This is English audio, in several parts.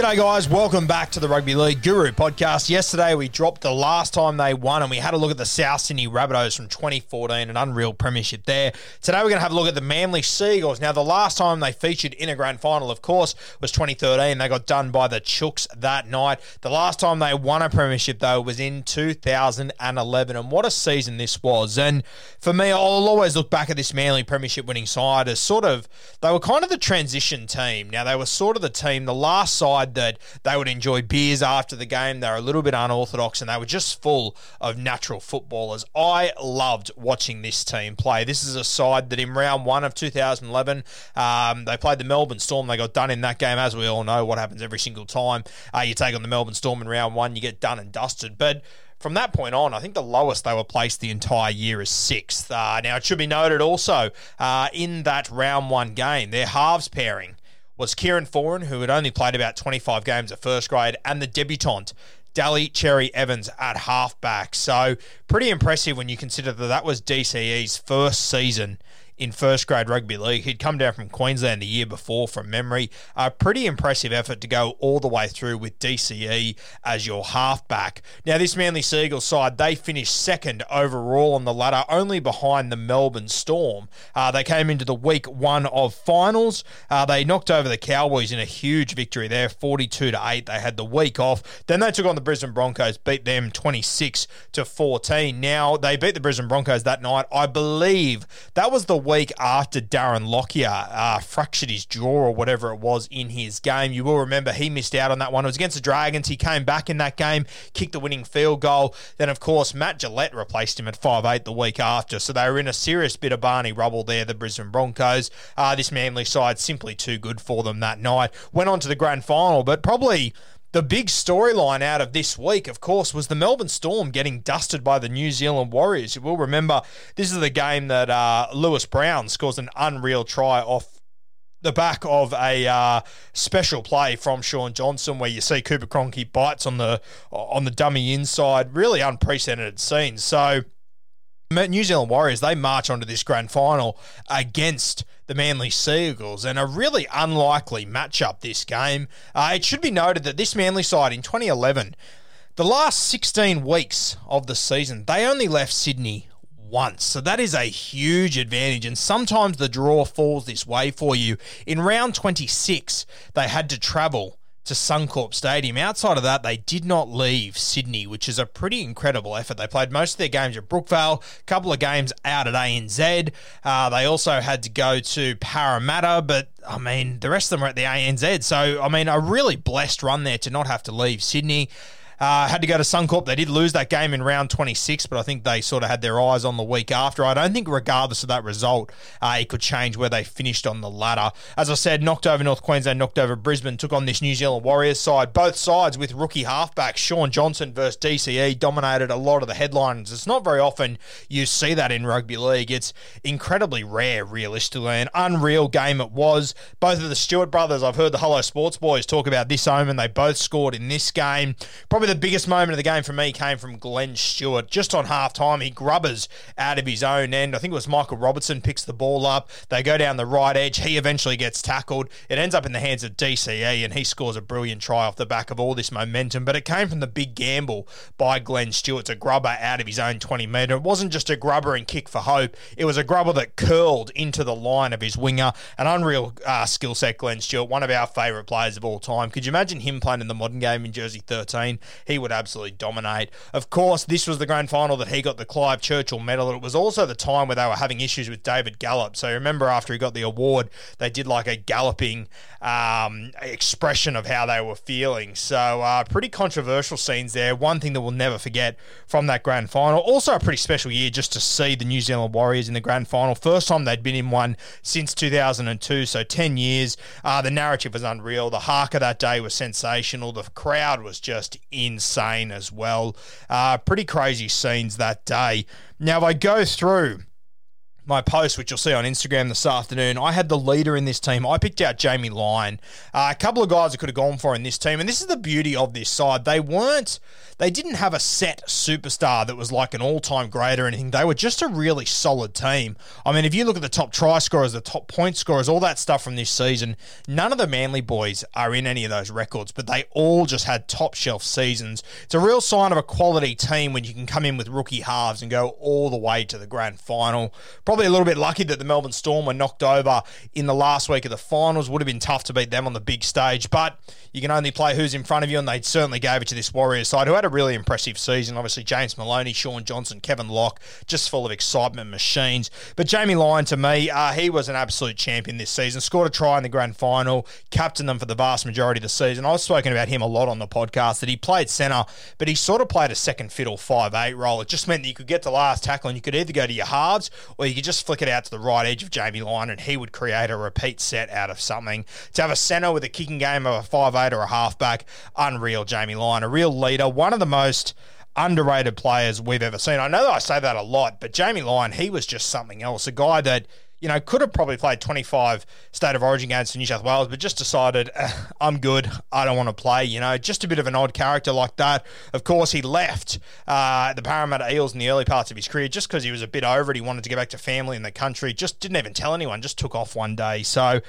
G'day, guys. Welcome back to the Rugby League Guru podcast. Yesterday, we dropped the last time they won, and we had a look at the South Sydney Rabbitohs from 2014, an unreal premiership there. Today, we're going to have a look at the Manly Sea Eagles. Now, the last time they featured in a grand final, of course, was 2013. They got done by the Chooks that night. The last time they won a premiership, though, was in 2011, and what a season this was. And for me, I'll always look back at this Manly premiership winning side as sort of, they were kind of the transition team. Now, they were sort of the team, the last side that they would enjoy beers after the game. They were a little bit unorthodox and they were just full of natural footballers. I loved watching this team play. This is a side that in round one of 2011, um, they played the Melbourne Storm. They got done in that game, as we all know what happens every single time. Uh, you take on the Melbourne Storm in round one, you get done and dusted. But from that point on, I think the lowest they were placed the entire year is sixth. Uh, now, it should be noted also uh, in that round one game, their halves pairing was Kieran Foran, who had only played about 25 games at first grade, and the debutant, Daly Cherry Evans at halfback. So pretty impressive when you consider that that was DCE's first season in first grade rugby league. He'd come down from Queensland the year before from memory. A pretty impressive effort to go all the way through with DCE as your halfback. Now, this Manly Sea Eagles side, they finished second overall on the ladder, only behind the Melbourne Storm. Uh, they came into the week one of finals. Uh, they knocked over the Cowboys in a huge victory there, 42 to 8. They had the week off. Then they took on the Brisbane Broncos, beat them 26 to 14. Now, they beat the Brisbane Broncos that night. I believe that was the week after Darren Lockyer uh, fractured his jaw or whatever it was in his game. You will remember he missed out on that one. It was against the Dragons. He came back in that game, kicked the winning field goal. Then, of course, Matt Gillett replaced him at five eight the week after. So they were in a serious bit of Barney rubble there, the Brisbane Broncos. Uh, this Manly side simply too good for them that night. Went on to the grand final, but probably the big storyline out of this week, of course, was the Melbourne Storm getting dusted by the New Zealand Warriors. You will remember this is the game that uh, Lewis Brown scores an unreal try off the back of a uh, special play from Shaun Johnson, where you see Cooper Cronky bites on the on the dummy inside. Really unprecedented scene. So. New Zealand Warriors, they march onto this grand final against the Manly Sea Eagles and a really unlikely matchup this game. Uh, it should be noted that this Manly side in 2011, the last 16 weeks of the season, they only left Sydney once. So that is a huge advantage. And sometimes the draw falls this way for you. In round 26, they had to travel to Suncorp Stadium. Outside of that, they did not leave Sydney, which is a pretty incredible effort. They played most of their games at Brookvale, a couple of games out at ANZ. Uh, they also had to go to Parramatta, but I mean, the rest of them are at the ANZ. So, I mean, a really blessed run there to not have to leave Sydney. Uh, had to go to Suncorp. They did lose that game in round 26, but I think they sort of had their eyes on the week after. I don't think, regardless of that result, uh, it could change where they finished on the ladder. As I said, knocked over North Queensland, knocked over Brisbane, took on this New Zealand Warriors side. Both sides with rookie halfback Shaun Johnson versus DCE dominated a lot of the headlines. It's not very often you see that in rugby league. It's incredibly rare, realistically. An unreal game it was. Both of the Stewart brothers, I've heard the Hello Sports boys talk about this omen. They both scored in this game. Probably the biggest moment of the game for me came from Glenn Stewart. Just on half time, he grubbers out of his own end. I think it was Michael Robertson picks the ball up. They go down the right edge. He eventually gets tackled. It ends up in the hands of DCE, and he scores a brilliant try off the back of all this momentum. But it came from the big gamble by Glenn Stewart to grubber out of his own 20 metre. It wasn't just a grubber and kick for hope, it was a grubber that curled into the line of his winger. An unreal uh, skill set, Glenn Stewart, one of our favourite players of all time. Could you imagine him playing in the modern game in Jersey 13? He would absolutely dominate. Of course, this was the grand final that he got the Clive Churchill medal. It was also the time where they were having issues with David Gallop. So remember, after he got the award, they did like a galloping um, expression of how they were feeling. So uh, pretty controversial scenes there. One thing that we'll never forget from that grand final. Also a pretty special year just to see the New Zealand Warriors in the grand final. First time they'd been in one since 2002, so 10 years. Uh, the narrative was unreal. The haka that day was sensational. The crowd was just insane as well. Uh, pretty crazy scenes that day. Now, if I go through my post, which you'll see on Instagram this afternoon, I had the leader in this team. I picked out Jamie Lyon. Uh, a couple of guys I could have gone for in this team, and this is the beauty of this side. They weren't, they didn't have a set superstar that was like an all-time great or anything. They were just a really solid team. I mean, if you look at the top try scorers, the top point scorers, all that stuff from this season, none of the Manly boys are in any of those records, but they all just had top shelf seasons. It's a real sign of a quality team when you can come in with rookie halves and go all the way to the grand final. Probably a little bit lucky that the Melbourne Storm were knocked over in the last week of the finals. Would have been tough to beat them on the big stage, but you can only play who's in front of you, and they certainly gave it to this Warriors side who had a really impressive season. Obviously, James Maloney, Shaun Johnson, Kevin Locke, just full of excitement machines. But Jamie Lyon, to me, uh, he was an absolute champion this season. Scored a try in the grand final, captained them for the vast majority of the season. I've spoken about him a lot on the podcast that he played centre, but he sort of played a second fiddle 5 8 role. It just meant that you could get the last tackle and you could either go to your halves or you could just flick it out to the right edge of Jamie Lyon and he would create a repeat set out of something. To have a centre with a kicking game of a 5'8 or a halfback, unreal Jamie Lyon, a real leader, one of the most underrated players we've ever seen. I know that I say that a lot, but Jamie Lyon, he was just something else. A guy that you know, could have probably played 25 state of origin games for New South Wales, but just decided, eh, I'm good. I don't want to play. You know, just a bit of an odd character like that. Of course, he left uh, the Parramatta Eels in the early parts of his career just because he was a bit over it. He wanted to get back to family in the country. Just didn't even tell anyone, just took off one day. So,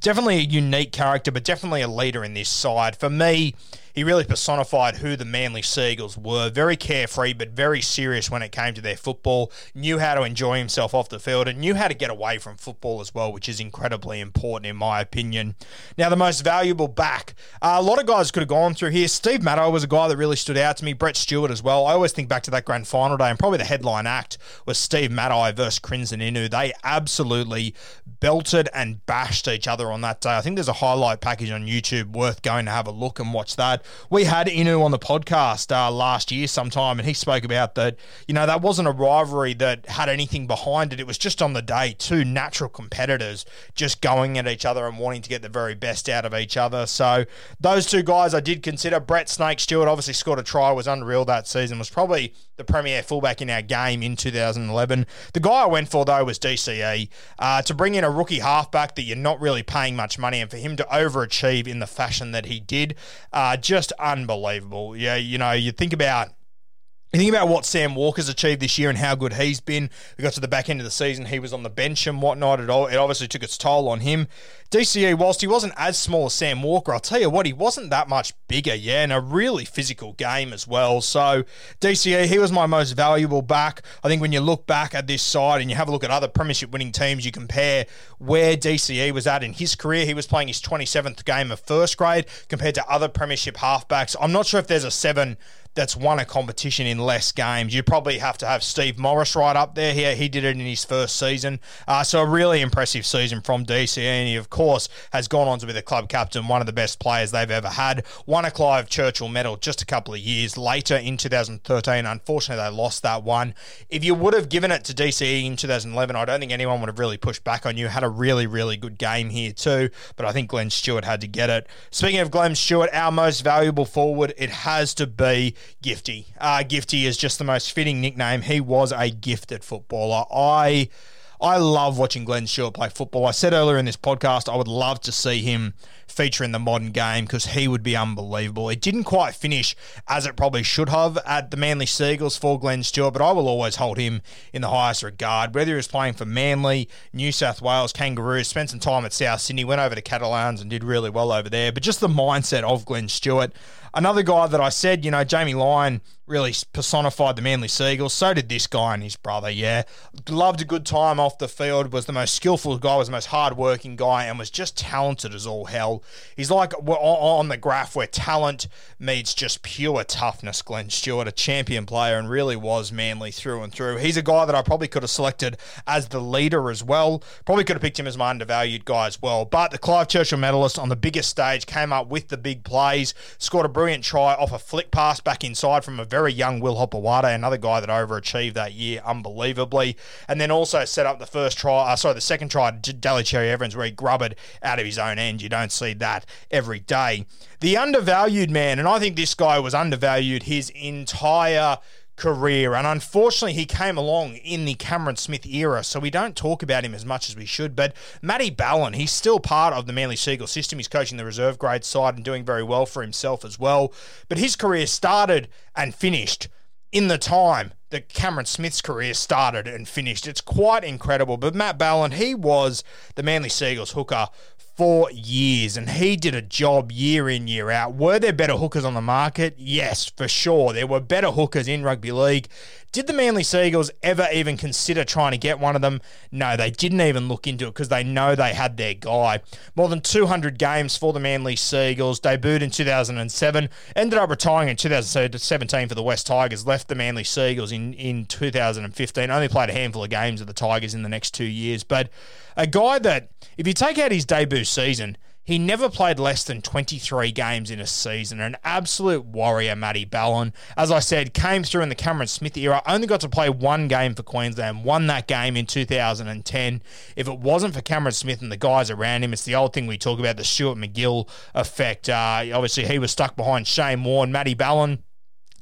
definitely a unique character, but definitely a leader in this side. For me, he really personified who the Manly Sea Eagles were. Very carefree, but very serious when it came to their football. Knew how to enjoy himself off the field and knew how to get away from football as well, which is incredibly important in my opinion. Now, the most valuable back. Uh, a lot of guys could have gone through here. Steve Matai was a guy that really stood out to me. Brett Stewart as well. I always think back to that grand final day, and probably the headline act was Steve Matai versus Krisnan Inu. They absolutely belted and bashed each other on that day. I think there's a highlight package on YouTube worth going to have a look and watch that. We had Inu on the podcast uh, last year sometime, and he spoke about that, you know, that wasn't a rivalry that had anything behind it. It was just on the day, two natural competitors just going at each other and wanting to get the very best out of each other. So those two guys I did consider. Brett Snake Stewart obviously scored a try, was unreal that season, was probably the premier fullback in our game in 2011. The guy I went for, though, was DCE. Uh, to bring in a rookie halfback that you're not really paying much money and for him to overachieve in the fashion that he did, uh, just unbelievable. Yeah, you know, you think about you think about what Sam Walker's achieved this year and how good he's been. We got to the back end of the season, he was on the bench and whatnot. It, all, it obviously took its toll on him. DCE, whilst he wasn't as small as Sam Walker, I'll tell you what, he wasn't that much bigger, yeah, and a really physical game as well. So, DCE, he was my most valuable back. I think when you look back at this side and you have a look at other Premiership winning teams, you compare where DCE was at in his career. He was playing his 27th game of first grade compared to other Premiership halfbacks. I'm not sure if there's a seven that's won a competition in less games. You probably have to have Steve Morris right up there. He, he did it in his first season. Uh, so a really impressive season from DC. And he, of course, has gone on to be the club captain, one of the best players they've ever had. Won a Clive Churchill medal just a couple of years later in 2013. Unfortunately, they lost that one. If you would have given it to DCE in 2011, I don't think anyone would have really pushed back on you. Had a really, really good game here too, but I think Glenn Stewart had to get it. Speaking of Glenn Stewart, our most valuable forward, it has to be Gifty. Uh, Gifty is just the most fitting nickname. He was a gifted footballer. I I love watching Glenn Stewart play football. I said earlier in this podcast I would love to see him feature in the modern game because he would be unbelievable. It didn't quite finish as it probably should have at the Manly Sea Eagles for Glenn Stewart, but I will always hold him in the highest regard. Whether he was playing for Manly, New South Wales, Kangaroos, spent some time at South Sydney, went over to Catalans and did really well over there. But just the mindset of Glenn Stewart. Another guy that I said, you know, Jamie Lyon really personified the Manly Sea Eagles. So did this guy and his brother, yeah. Loved a good time off the field, was the most skillful guy, was the most hardworking guy, and was just talented as all hell. He's like on the graph where talent meets just pure toughness, Glenn Stewart, a champion player, and really was Manly through and through. He's a guy that I probably could have selected as the leader as well. Probably could have picked him as my undervalued guy as well. But the Clive Churchill medalist on the biggest stage came up with the big plays, scored a brilliant try off a flick pass back inside from a very young Will Hopoate, another guy that overachieved that year unbelievably, and then also set up the first try, uh, sorry, the second try to Daly Cherry Evans where he grubbered out of his own end. You don't see that every day. The undervalued man, and I think this guy was undervalued his entire career. And unfortunately, he came along in the Cameron Smith era, so we don't talk about him as much as we should. But Matty Ballin, he's still part of the Manly Sea Eagle system. He's coaching the reserve grade side and doing very well for himself as well. But his career started and finished in the time that Cameron Smith's career started and finished. It's quite incredible. But Matt Ballin, he was the Manly Sea Eagles hooker for years, and he did a job year in, year out. Were there better hookers on the market? Yes, for sure. There were better hookers in rugby league. Did the Manly Sea Eagles ever even consider trying to get one of them? No, they didn't even look into it because they know they had their guy. More than 200 games for the Manly Sea Eagles, debuted in 2007, ended up retiring in 2017 for the West Tigers, left the Manly Sea Eagles in, in 2015, only played a handful of games with the Tigers in the next two years. But a guy that, if you take out his debut season, he never played less than 23 games in a season. An absolute warrior, Matty Ballin. As I said, came through in the Cameron Smith era. Only got to play one game for Queensland. Won that game in 2010. If it wasn't for Cameron Smith and the guys around him, it's the old thing we talk about, the Stuart MacGill effect. Uh, obviously, he was stuck behind Shane Warne. Matty Ballin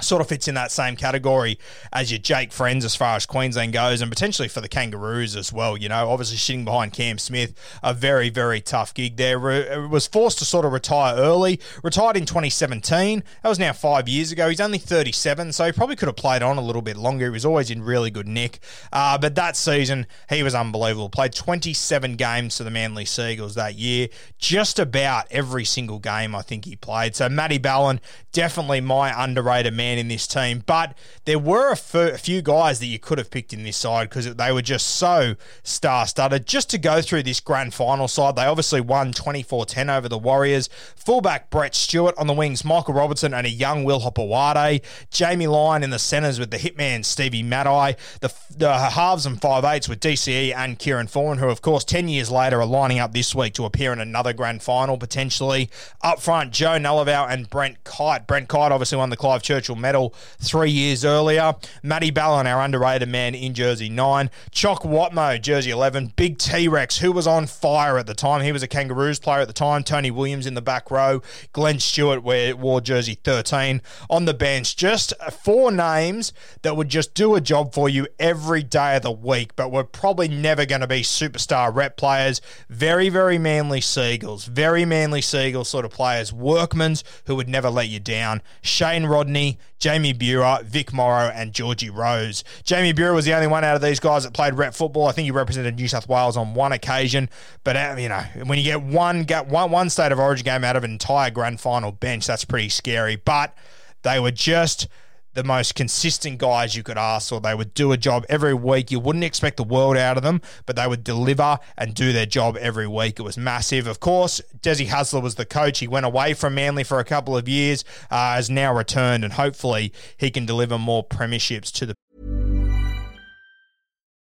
sort of fits in that same category as your Jake Friends as far as Queensland goes, and potentially for the Kangaroos as well. You know, obviously sitting behind Cam Smith, a very, very tough gig there. Re- was forced to sort of retire early, retired in 2017. That was now five years ago. He's only 37, so he probably could have played on a little bit longer. He was always in really good nick. Uh, but that season, he was unbelievable. Played 27 games for the Manly Sea Eagles that year. Just about every single game, I think he played. So Matty Ballin, definitely my underrated man man in this team. But there were a, few guys that you could have picked in this side because they were just so star studded. Just to go through this grand final side, they obviously won 24 10 over the Warriors. Fullback Brett Stewart on the wings, Michael Robertson and a young Will Hopoate. Jamie Lyon in the centres with the hitman Stevie Matai. The, the halves and five eights with DCE and Kieran Foran, who, of course, 10 years later are lining up this week to appear in another grand final potentially. Up front, Joe Galuvao and Brent Kite. Brent Kite obviously won the Clive Churchill medal three years earlier. Matty Ballin, our underrated man in jersey 9. Choc Watmough, jersey 11. Big T Rex, who was on fire at the time. He was a Kangaroos player at the time. Tony Williams in the back row. Glenn Stewart wore jersey 13 on the bench. Just four names that would just do a job for you every day of the week, but were probably never going to be superstar rep players. Very, very manly Sea Eagles. Very manly Sea Eagles sort of players. Workmans who would never let you down. Shane Rodney, Jamie Buhrer, Vic Mauro, and Georgie Rose. Jamie Buhrer was the only one out of these guys that played rep football. I think he represented New South Wales on one occasion. But uh, you know, when you get one one one state of origin game out of an entire grand final bench, that's pretty scary. But they were just the most consistent guys you could ask for. They would do a job every week. You wouldn't expect the world out of them, but they would deliver and do their job every week. It was massive. Of course, Desi Hasler was the coach. He went away from Manly for a couple of years, uh, has now returned, and hopefully he can deliver more premierships to the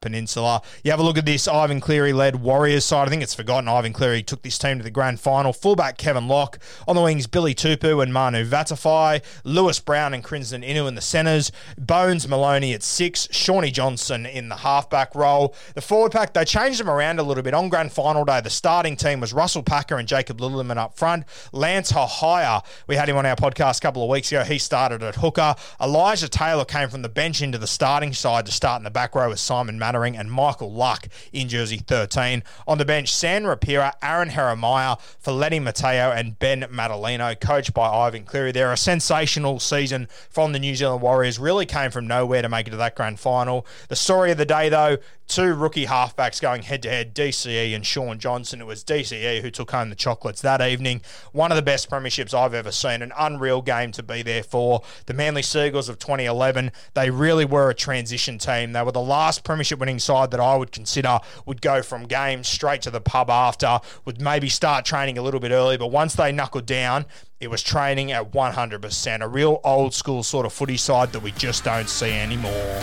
Peninsula. You have a look at this Ivan Cleary led Warriors side. I think it's forgotten Ivan Cleary took this team to the grand final. Fullback Kevin Locke. On the wings, Billy Tupou and Manu Vatuvei. Lewis Brown and Krisnan Inu in the centres. Bones Maloney at six. Shawnee Johnson in the halfback role. The forward pack, they changed them around a little bit. On grand final day, the starting team was Russell Packer and Jacob Lillyman up front. Lance Hohaia, we had him on our podcast a couple of weeks ago. He started at hooker. Elijah Taylor came from the bench into the starting side to start in the back row with Simon Mannering and Michael Luck in jersey 13. On the bench, Sam Rapira, Aaron Heremaia, Feleti Mateo, and Ben Matulino, coached by Ivan Cleary. They're a sensational season from the New Zealand Warriors. Really came from nowhere to make it to that grand final. The story of the day, though, two rookie halfbacks going head to head, DCE and Shaun Johnson. It was DCE who took home the chocolates that evening. One of the best premierships I've ever seen. An unreal game to be there for. The Manly Sea Eagles of 2011, they really were a transition team. They were the last premiership winning side that I would consider would go from games straight to the pub after, would maybe start training a little bit early, but once they knuckled down, it was training at 100%. A real old school sort of footy side that we just don't see anymore.